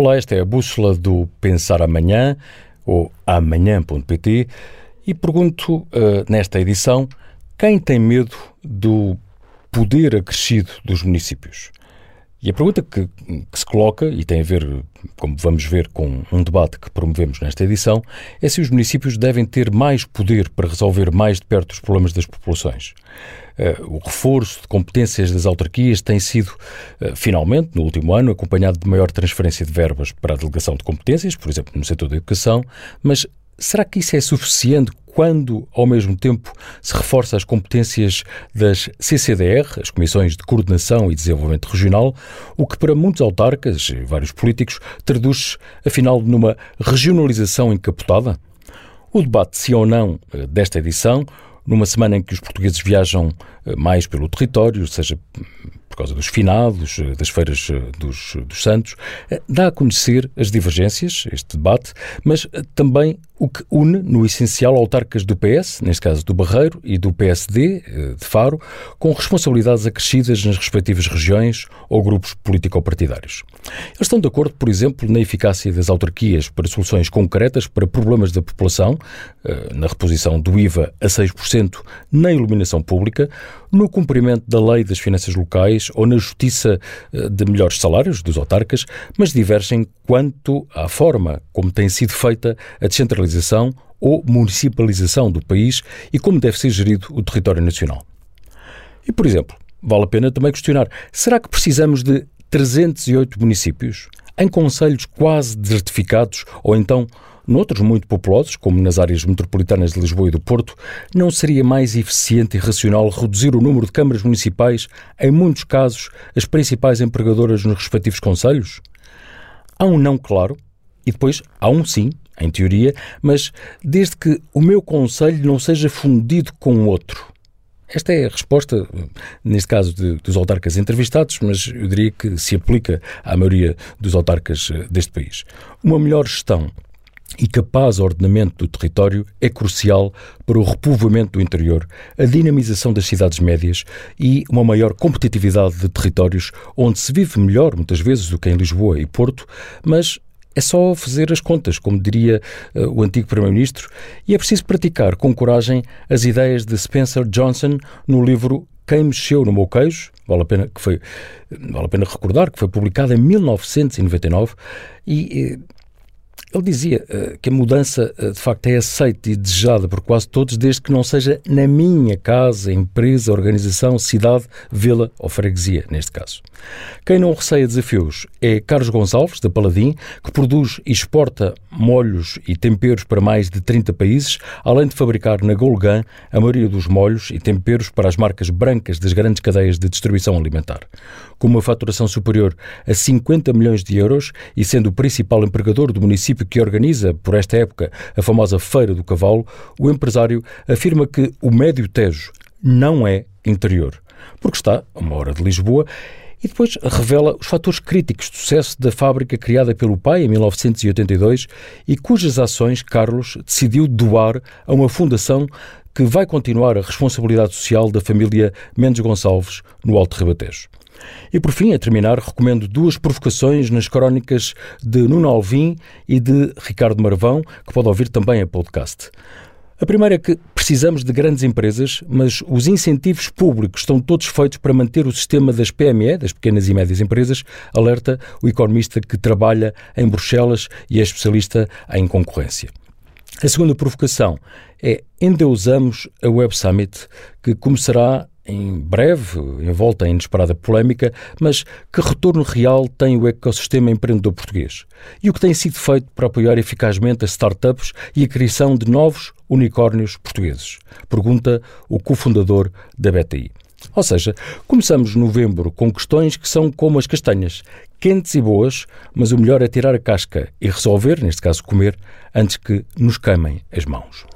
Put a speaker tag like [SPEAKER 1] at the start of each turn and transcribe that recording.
[SPEAKER 1] Olá, esta é a bússola do Pensar Amanhã, ou amanhã.pt, e pergunto uh, nesta edição quem tem medo do poder acrescido dos municípios? E a pergunta que, que, se coloca, e tem a ver, como vamos ver, com um debate que promovemos nesta edição, é se os municípios devem ter mais poder para resolver mais de perto os problemas das populações. Uh, o reforço de competências das autarquias tem sido, uh, finalmente, no último ano, acompanhado de maior transferência de verbas para a delegação de competências, por exemplo, no setor da educação, mas será que isso é suficiente quando, ao mesmo tempo, se reforça as competências das CCDR, as Comissões de Coordenação e Desenvolvimento Regional, o que para muitos autarcas e vários políticos traduz, afinal, numa regionalização encapotada? O debate, se ou não, eh, desta edição, numa semana em que os portugueses viajam eh, mais pelo território, seja por causa dos finados, eh, das feiras dos, dos santos, dá a conhecer as divergências, este debate, mas também o que une, no essencial, autarcas do PS, neste caso do Barreiro, e do PSD, eh, de Faro, com responsabilidades acrescidas nas respectivas regiões ou grupos político-partidários. Eles estão de acordo, por exemplo, na eficácia das autarquias para soluções concretas para problemas da população, eh, na reposição do IVA a 6% na iluminação pública, no cumprimento da lei das finanças locais ou na justiça eh, de melhores salários dos autarcas, mas divergem quanto à forma como tem sido feita a descentralização ou municipalização do país e como deve ser gerido o território nacional. E, por exemplo, vale a pena também questionar: será que precisamos de 308 municípios em conselhos quase desertificados ou então Noutros muito populosos, como nas áreas metropolitanas de Lisboa e do Porto, não seria mais eficiente e racional reduzir o número de câmaras municipais, em muitos casos, as principais empregadoras nos respectivos conselhos? Há um não claro e depois há um sim, em teoria, mas desde que o meu conselho não seja fundido com outro. Esta é a resposta, neste caso, de, dos autarcas entrevistados, mas eu diria que se aplica à maioria dos autarcas eh, deste país. Uma melhor gestão e capaz ordenamento do território é crucial para o repovoamento do interior, a dinamização das cidades médias e uma maior competitividade de territórios onde se vive melhor, muitas vezes, do que em Lisboa e Porto, mas é só fazer as contas, como diria uh, o antigo Primeiro-Ministro, e é preciso praticar com coragem as ideias de Spencer Johnson no livro Quem Mexeu no Meu Queijo, vale a pena, que foi, vale a pena recordar que foi publicado em 1999 e ele dizia uh, que a mudança uh, de facto é aceita e desejada por quase todos, desde que não seja na minha casa, empresa, organização, cidade, vila ou freguesia, neste caso. Quem não receia desafios é Carlos Gonçalves, da Paladim, que produz e exporta molhos e temperos para mais de 30 países, além de fabricar na Golgan a maioria dos molhos e temperos para as marcas brancas das grandes cadeias de distribuição alimentar. Com uma faturação superior a 50 milhões de euros e sendo o principal empregador do município que organiza, por esta época, a famosa Feira do Cavalo, o empresário afirma que o Médio Tejo não é interior, porque está a uma hora de Lisboa e depois revela os fatores críticos de sucesso da fábrica criada pelo pai em 1982 e cujas ações Carlos decidiu doar a uma fundação que vai continuar a responsabilidade social da família Mendes Gonçalves no Alto Ribatejo. E por fim, a terminar, recomendo duas provocações nas crónicas de Nuno Alvim e de Ricardo Marvão, que pode ouvir também a podcast. A primeira é que precisamos de grandes empresas, mas os incentivos públicos estão todos feitos para manter o sistema das PME, das pequenas e médias empresas, alerta o economista que trabalha em Bruxelas e é especialista em concorrência. A segunda provocação é endeusamos a Web Summit, que começará em breve, envolta em inesperada polémica, mas que retorno real tem o ecossistema empreendedor português? E o que tem sido feito para apoiar eficazmente as startups e a criação de novos unicórnios portugueses? Pergunta o cofundador da BTI. Ou seja, começamos novembro com questões que são como as castanhas, quentes e boas, mas o melhor é tirar a casca e resolver, neste caso comer, antes que nos queimem as mãos.